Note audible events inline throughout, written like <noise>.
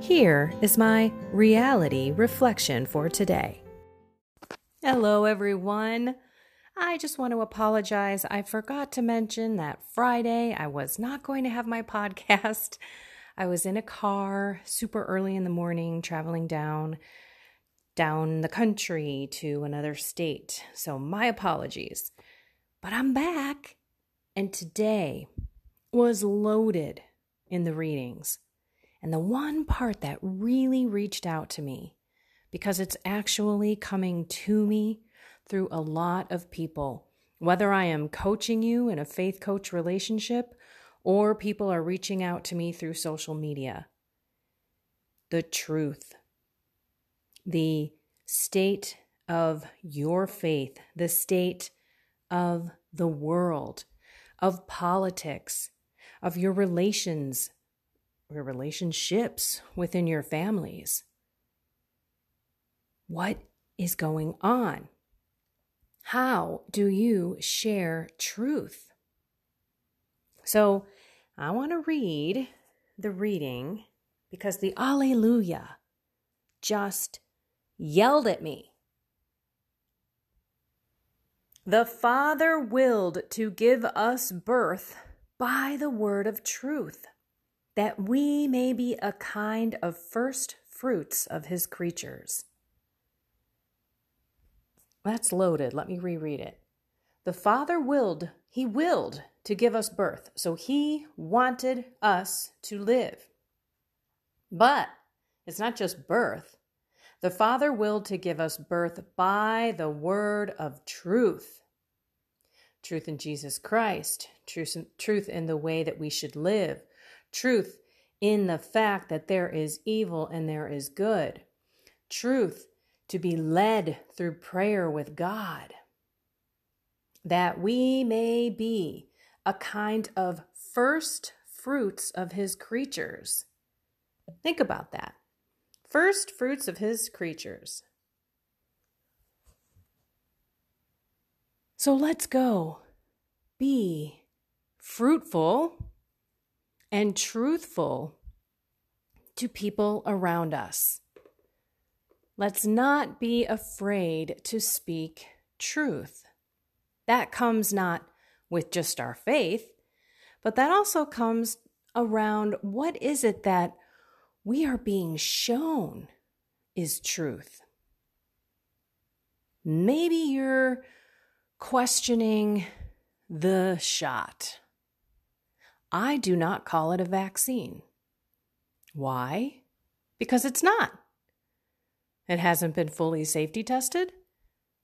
Here is my reality reflection for today. Hello, everyone. I just want to apologize. I forgot to mention that Friday I was not going to have my <laughs> podcast. I was in a car super early in the morning traveling down down the country to another state. So my apologies. But I'm back and today was loaded in the readings. And the one part that really reached out to me, because it's actually coming to me through a lot of people, whether I am coaching you in a faith coach relationship or people are reaching out to me through social media. The truth, the state of your faith, the state of the world, of politics, of your relations your relationships within your families. What is going on? How do you share truth? So, I want to read the reading because the Alleluia just yelled at me. The Father willed to give us birth by the word of truth that we may be a kind of first fruits of his creatures. That's loaded. Let me reread it. The Father willed, He willed to give us birth, so He wanted us to live. But it's not just birth. The Father willed to give us birth by the word of truth. Truth in Jesus Christ, truth, in the way that we should live, truth in the fact that there is evil and there is good, truth to be led through prayer with God, that we may be a kind of first fruits of his creatures. Think about that. First fruits of his creatures. So let's go. Be fruitful and truthful to people around us. Let's not be afraid to speak truth. That comes not with just our faith, but that also comes around what is it that we are being shown is truth. Maybe you're questioning the shot. I do not call it a vaccine. Why? Because it's not. It hasn't been fully safety tested.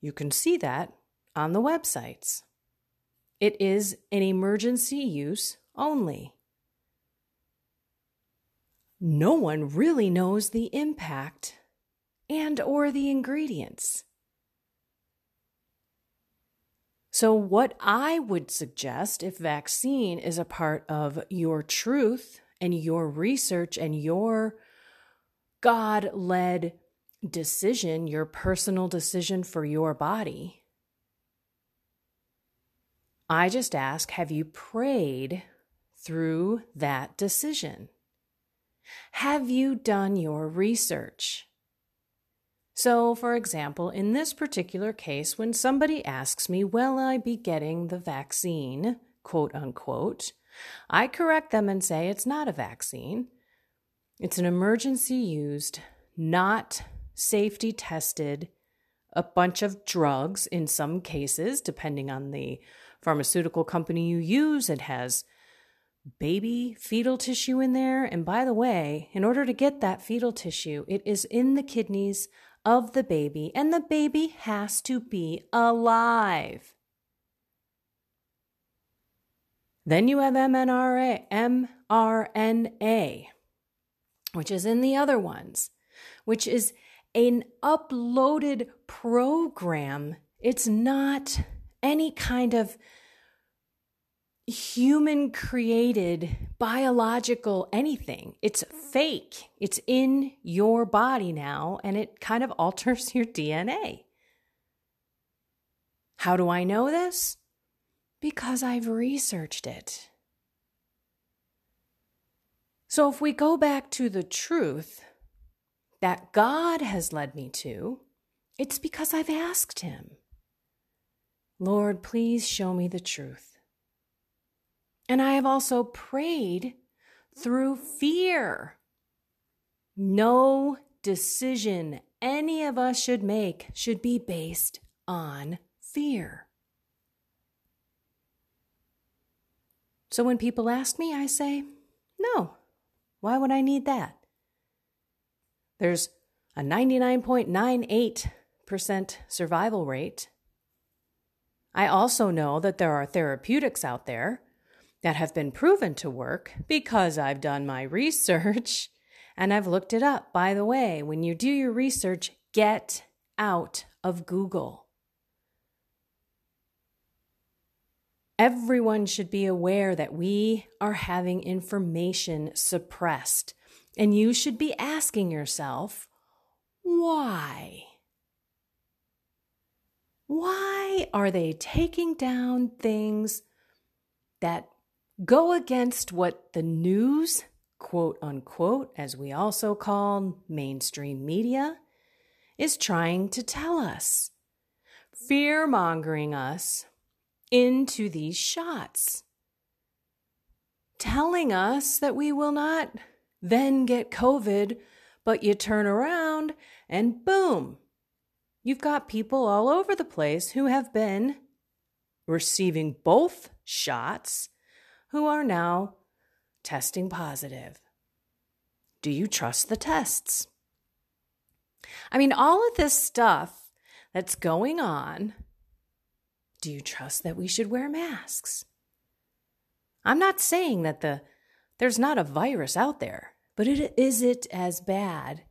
You can see that on the websites. It is an emergency use only. No one really knows the impact and or the ingredients. So, what I would suggest if vaccine is a part of your truth and your research and your God led decision, your personal decision for your body, I just ask have you prayed through that decision? Have you done your research? So, for example, in this particular case, when somebody asks me, Will I be getting the vaccine? quote unquote, I correct them and say it's not a vaccine. It's an emergency used, not safety tested a bunch of drugs in some cases, depending on the pharmaceutical company you use. It has baby fetal tissue in there. And by the way, in order to get that fetal tissue, it is in the kidneys of the baby, and the baby has to be alive. Then you have MNRA, mRNA, which is in the other ones, which is an uploaded program. It's not any kind of human created biological anything. It's fake. It's in your body now and it kind of <laughs> alters your DNA. How do I know this? Because I've researched it. So if we go back to the truth that God has led me to, it's because I've asked Him. Lord, please show me the truth. And I have also prayed through fear. No decision any of us should make should be based on fear. So when people ask me, I say, no, why would I need that? There's a 99.98% survival rate. I also know that there are therapeutics out there that have been proven to work because I've done my research <laughs> and I've looked it up. By the way, when you do your research, get out of Google. Everyone should be aware that we are having information suppressed, and you should be asking yourself, why? Why are they taking down things that go against what the news, quote unquote, as we also call mainstream media, is trying to tell us, fear mongering us into these shots, telling us that we will not then get COVID, but you turn around and boom, you've got people all over the place who have been receiving both shots who are now testing positive. Do you trust the tests? I mean, all of this stuff that's going on, do you trust that we should wear masks? I'm not saying that the there's not a virus out there, but it, is it as bad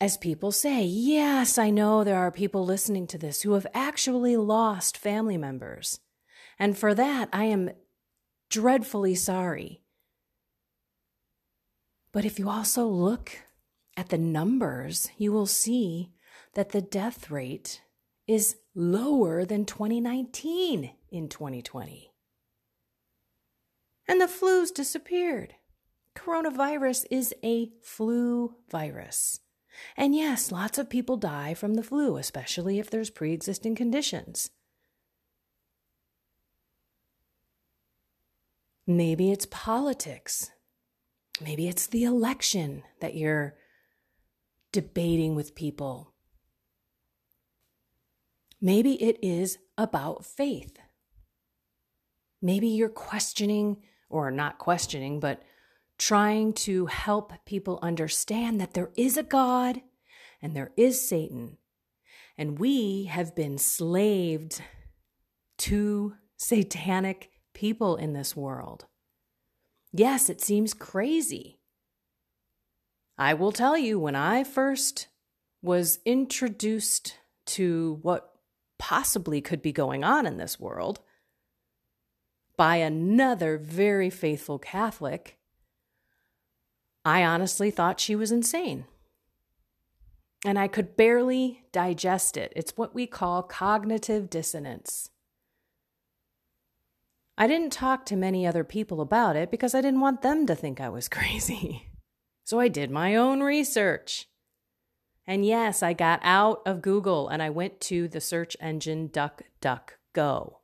as people say? Yes, I know there are people listening to this who have actually lost family members. And for that, I am dreadfully sorry. But if you also look at the numbers, you will see that the death rate is lower than 2019 in 2020. And the flu's disappeared. Coronavirus is a flu virus. And yes, lots of people die from the flu, especially if there's pre existing conditions. Maybe it's politics. Maybe it's the election that you're debating with people. Maybe it is about faith. Maybe you're questioning, or not questioning, but trying to help people understand that there is a God and there is Satan. And we have been slaved to satanic people in this world. Yes, it seems crazy. I will tell you, when I first was introduced to what possibly could be going on in this world by another very faithful Catholic, I honestly thought she was insane. And I could barely digest it. It's what we call cognitive dissonance. I didn't talk to many other people about it because I didn't want them to think I was <laughs> crazy. So I did my own research. And yes, I got out of Google and I went to the search engine DuckDuckGo.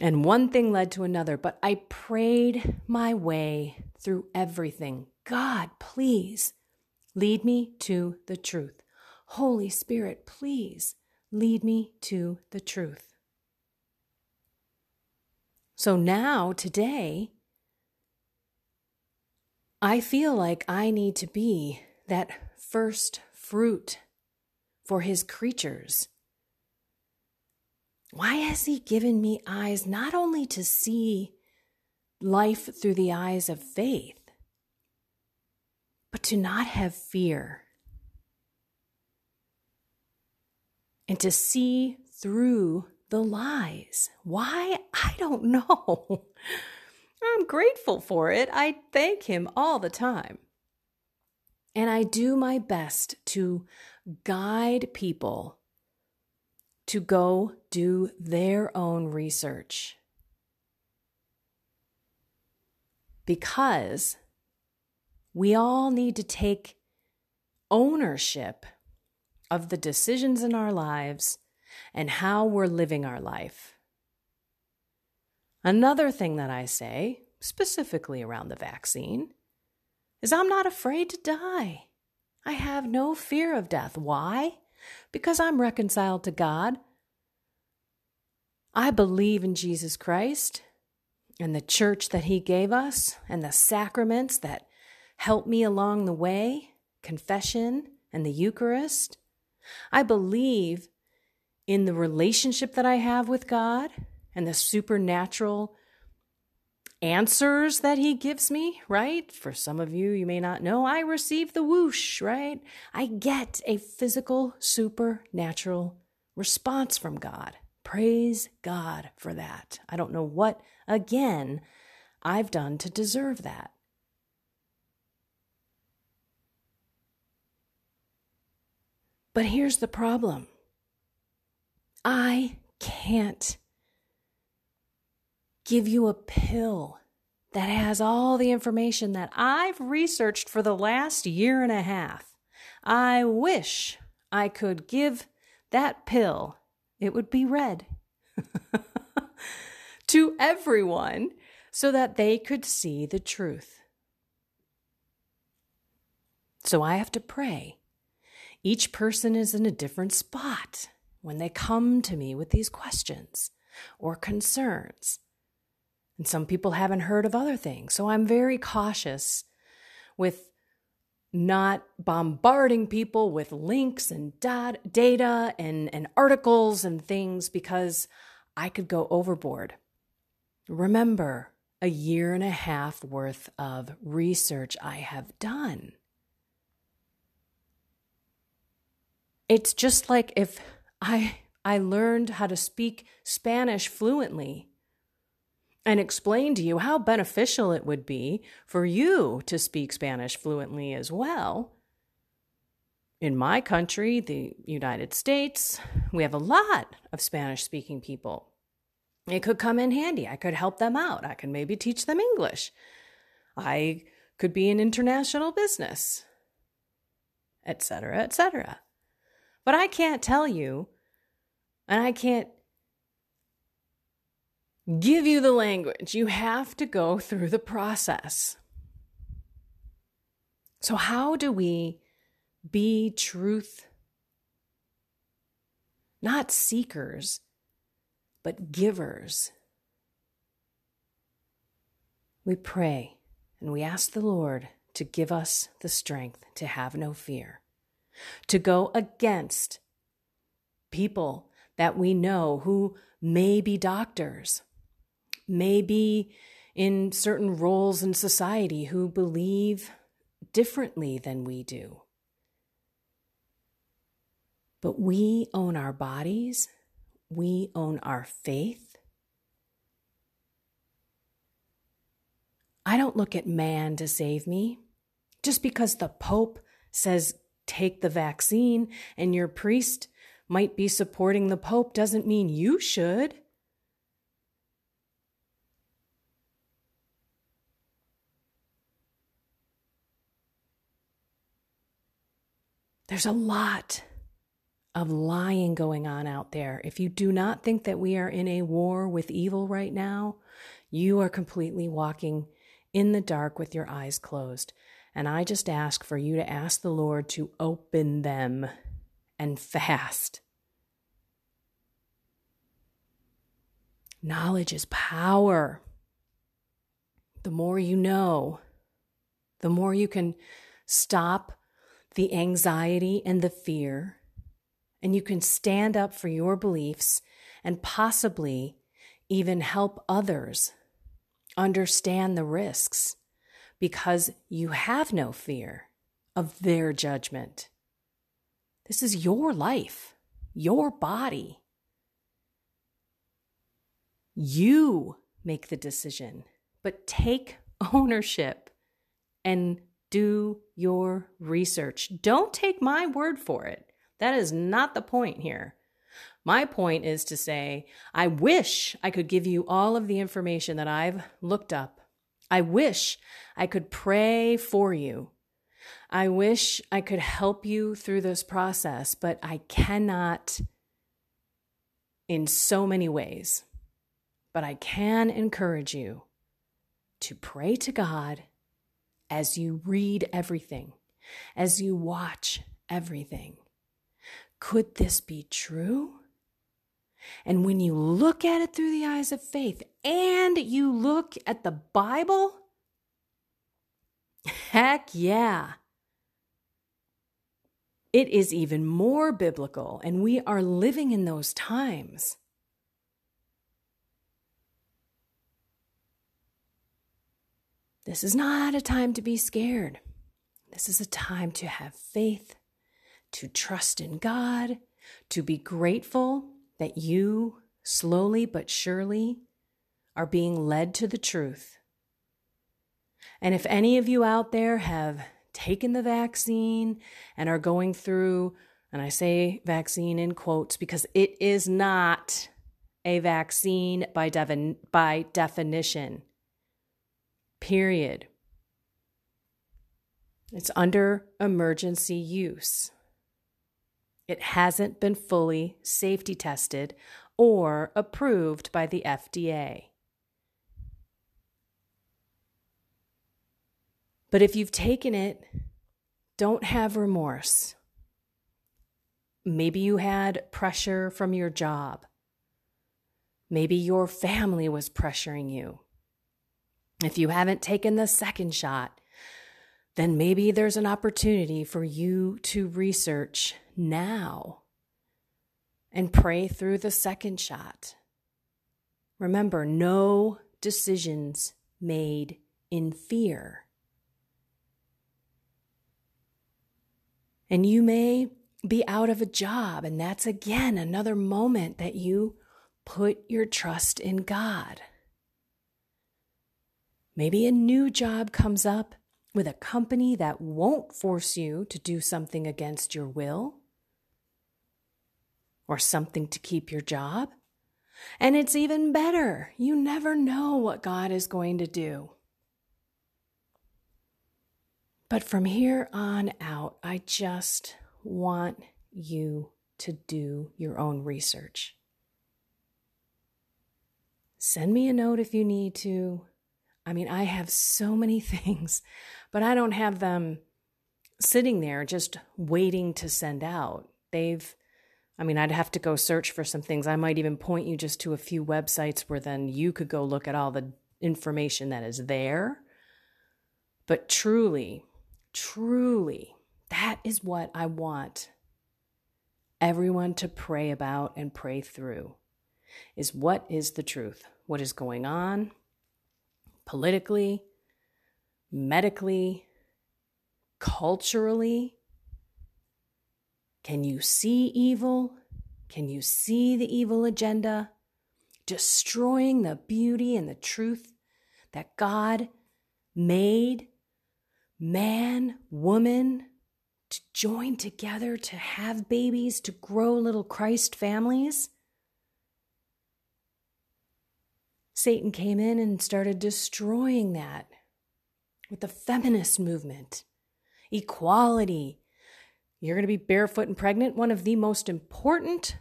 And one thing led to another, but I prayed my way through everything. God, please Lead me to the truth. Holy Spirit, please lead me to the truth. So now, today, I feel like I need to be that first fruit for his creatures. Why has he given me eyes not only to see life through the eyes of faith, but to not have fear and to see through the lies? Why? I don't <laughs> know. I'm grateful for it. I thank him all the time. And I do my best to guide people to go do their own research. Because we all need to take ownership of the decisions in our lives and how we're living our life. Another thing that I say, specifically around the vaccine, is I'm not afraid to die. I have no fear of death. Why? Because I'm reconciled to God. I believe in Jesus Christ and the church that He gave us and the sacraments that help me along the way confession and the Eucharist. I believe in the relationship that I have with God and the supernatural answers that he gives me, right? For some of you, you may not know, I receive the whoosh, right? I get a physical, supernatural response from God. Praise God for that. I don't know what, again, I've done to deserve that. But here's the problem I can't give you a pill that has all the information that I've researched for the last year and a half. I wish I could give that pill, it would be red, <laughs> to everyone so that they could see the truth. So I have to pray. Each person is in a different spot when they come to me with these questions or concerns. And some people haven't heard of other things. So I'm very cautious with not bombarding people with links and data and, and articles and things because I could go overboard. Remember, a year and a half worth of research I have done. It's just like if I I learned how to speak Spanish fluently and explained to you how beneficial it would be for you to speak Spanish fluently as well. In my country, the United States, we have a lot of Spanish speaking people. It could come in handy. I could help them out. I could maybe teach them English. I could be in international business, etc., etc. But I can't tell you, and I can't give you the language. You have to go through the process. So, how do we be truth? Not seekers, but givers. We pray and we ask the Lord to give us the strength to have no fear, to go against people that we know who may be doctors may be in certain roles in society who believe differently than we do. But we own our bodies, we own our faith. I don't look at man to save me. Just because the Pope says take the vaccine and your priest might be supporting the Pope doesn't mean you should. There's a lot of lying going on out there. If you do not think that we are in a war with evil right now, you are completely walking in the dark with your eyes closed. And I just ask for you to ask the Lord to open them and fast. Knowledge is power. The more you know, the more you can stop the anxiety and the fear, and you can stand up for your beliefs and possibly even help others understand the risks because you have no fear of their judgment. This is your life, your body. You make the decision, but take ownership and do your research. Don't take my word for it. That is not the point here. My point is to say, I wish I could give you all of the information that I've looked up. I wish I could pray for you. I wish I could help you through this process, but I cannot in so many ways. But I can encourage you to pray to God as you read everything, as you watch everything. Could this be true? And when you look at it through the eyes of faith and you look at the Bible, heck yeah. It is even more biblical, and we are living in those times. This is not a time to be scared. This is a time to have faith, to trust in God, to be grateful that you, slowly but surely, are being led to the truth. And if any of you out there have taken the vaccine and are going through, and I say vaccine in quotes because it is not a vaccine by, defi- by definition, period. It's under emergency use. It hasn't been fully safety tested or approved by the FDA. But if you've taken it, don't have remorse. Maybe you had pressure from your job. Maybe your family was pressuring you. If you haven't taken the second shot, then maybe there's an opportunity for you to research now and pray through the second shot. Remember, no decisions made in fear. And you may be out of a job, and that's again another moment that you put your trust in God. Maybe a new job comes up with a company that won't force you to do something against your will or something to keep your job. And it's even better. You never know what God is going to do. But from here on out, I just want you to do your own research. Send me a note if you need to. I mean, I have so many <laughs> things, but I don't have them sitting there just waiting to send out. They've I mean, I'd have to go search for some things. I might even point you just to a few websites where then you could go look at all the information that is there. But truly, truly, that is what I want everyone to pray about and pray through is what is the truth? What is going on politically, medically, culturally, can you see evil? Can you see the evil agenda? Destroying the beauty and the truth that God made man, woman to join together, to have babies, to grow little Christ families. Satan came in and started destroying that with the feminist movement, equality, you're going to be barefoot and pregnant. One of the most important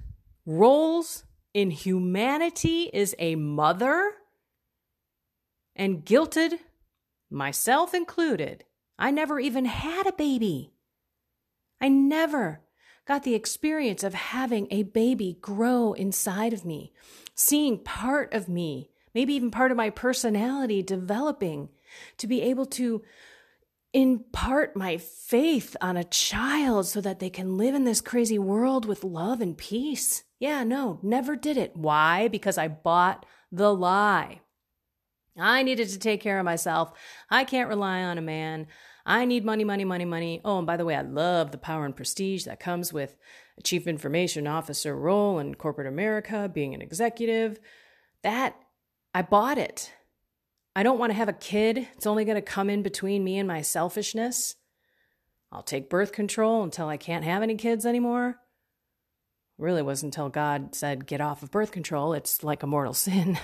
roles in humanity is a mother. And guilted, myself included, I never even had a baby. I never got the experience of having a baby grow inside of me, seeing part of me, maybe even part of my personality developing, to be able to impart my faith on a child so that they can live in this crazy world with love and peace. Yeah, no, never did it. Why? Because I bought the lie. I needed to take care of myself. I can't rely on a man. I need money, money, money, money. Oh, and by the way, I love the power and prestige that comes with a chief information officer role in corporate America, being an executive. That, I bought it. I don't want to have a kid. It's only going to come in between me and my selfishness. I'll take birth control until I can't have any kids anymore. Really was until God said, get off of birth control. It's like a mortal <laughs> sin.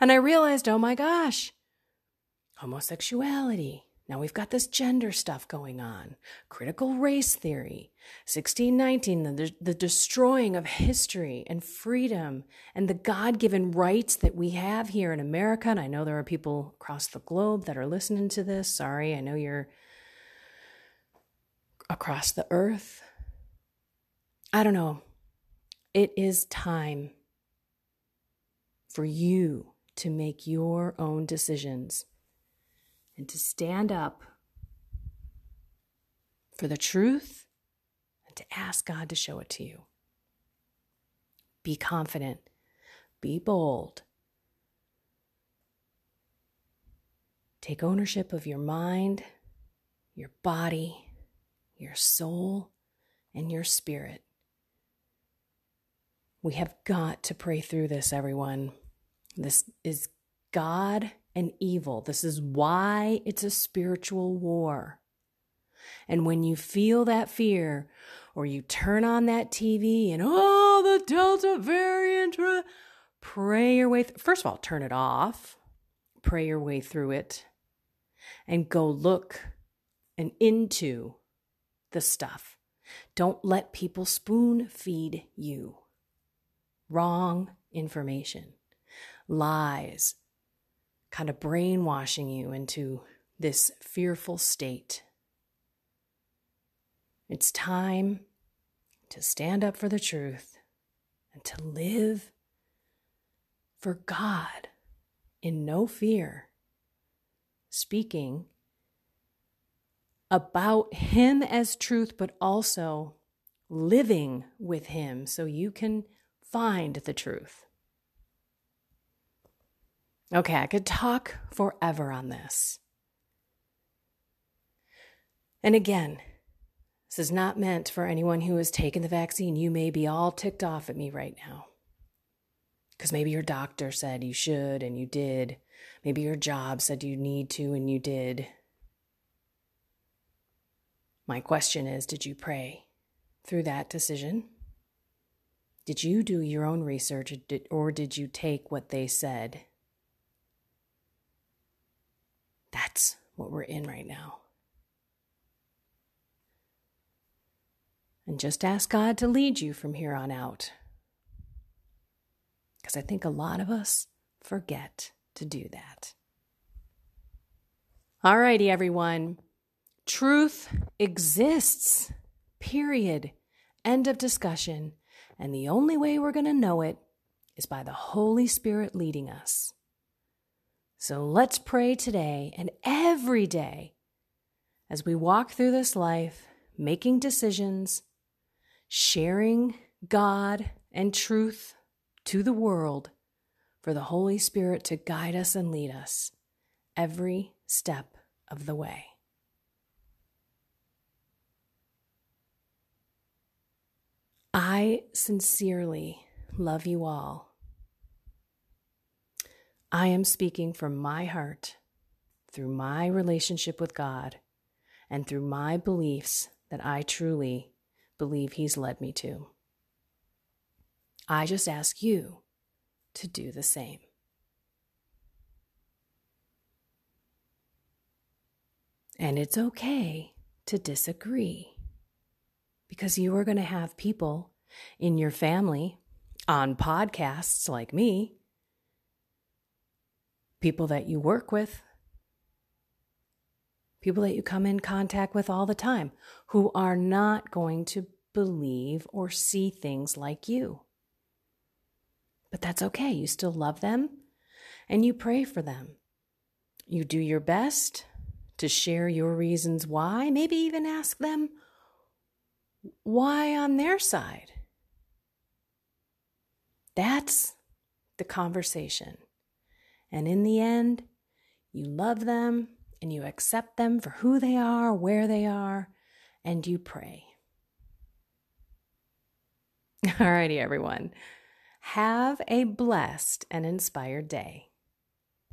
and I realized, oh my gosh, homosexuality, now we've got this gender stuff going on, critical race theory, 1619, the, the destroying of history and freedom and the God given rights that we have here in America. And I know there are people across the globe that are listening to this. Sorry, I know you're across the earth. I don't know. It is time for you to make your own decisions and to stand up for the truth and to ask God to show it to you. Be confident, be bold. Take ownership of your mind, your body, your soul, and your spirit. We have got to pray through this, everyone. This is God and evil. This is why it's a spiritual war. And when you feel that fear, or you turn on that TV and, oh, the Delta variant, uh, pray your way. Th- First of all, turn it off, pray your way through it, and go look and into the stuff. Don't let people spoon feed you wrong information, lies, kind of brainwashing you into this fearful state. It's time to stand up for the truth and to live for God in no fear, speaking about Him as truth, but also living with Him so you can find the truth. Okay, I could talk forever on this. And again, this is not meant for anyone who has taken the vaccine. You may be all ticked off at me right now. Because maybe your doctor said you should and you did. Maybe your job said you need to and you did. My question is Did you pray through that decision? Did you do your own research or did you take what they said That's what we're in right now. And just ask God to lead you from here on out. Because I think a lot of us forget to do that. Alrighty, everyone. Truth exists. Period. End of discussion. And the only way we're going to know it is by the Holy Spirit leading us. So let's pray today and every day as we walk through this life, making decisions, sharing God and truth to the world for the Holy Spirit to guide us and lead us every step of the way. I sincerely love you all I am speaking from my heart through my relationship with God and through my beliefs that I truly believe He's led me to. I just ask you to do the same. And it's okay to disagree because you are going to have people in your family on podcasts like me people that you work with, people that you come in contact with all the time who are not going to believe or see things like you. But that's okay. You still love them and you pray for them. You do your best to share your reasons why, maybe even ask them why on their side. That's the conversation. And in the end, you love them and you accept them for who they are, where they are, and you pray. <laughs> Alrighty, everyone. Have a blessed and inspired day.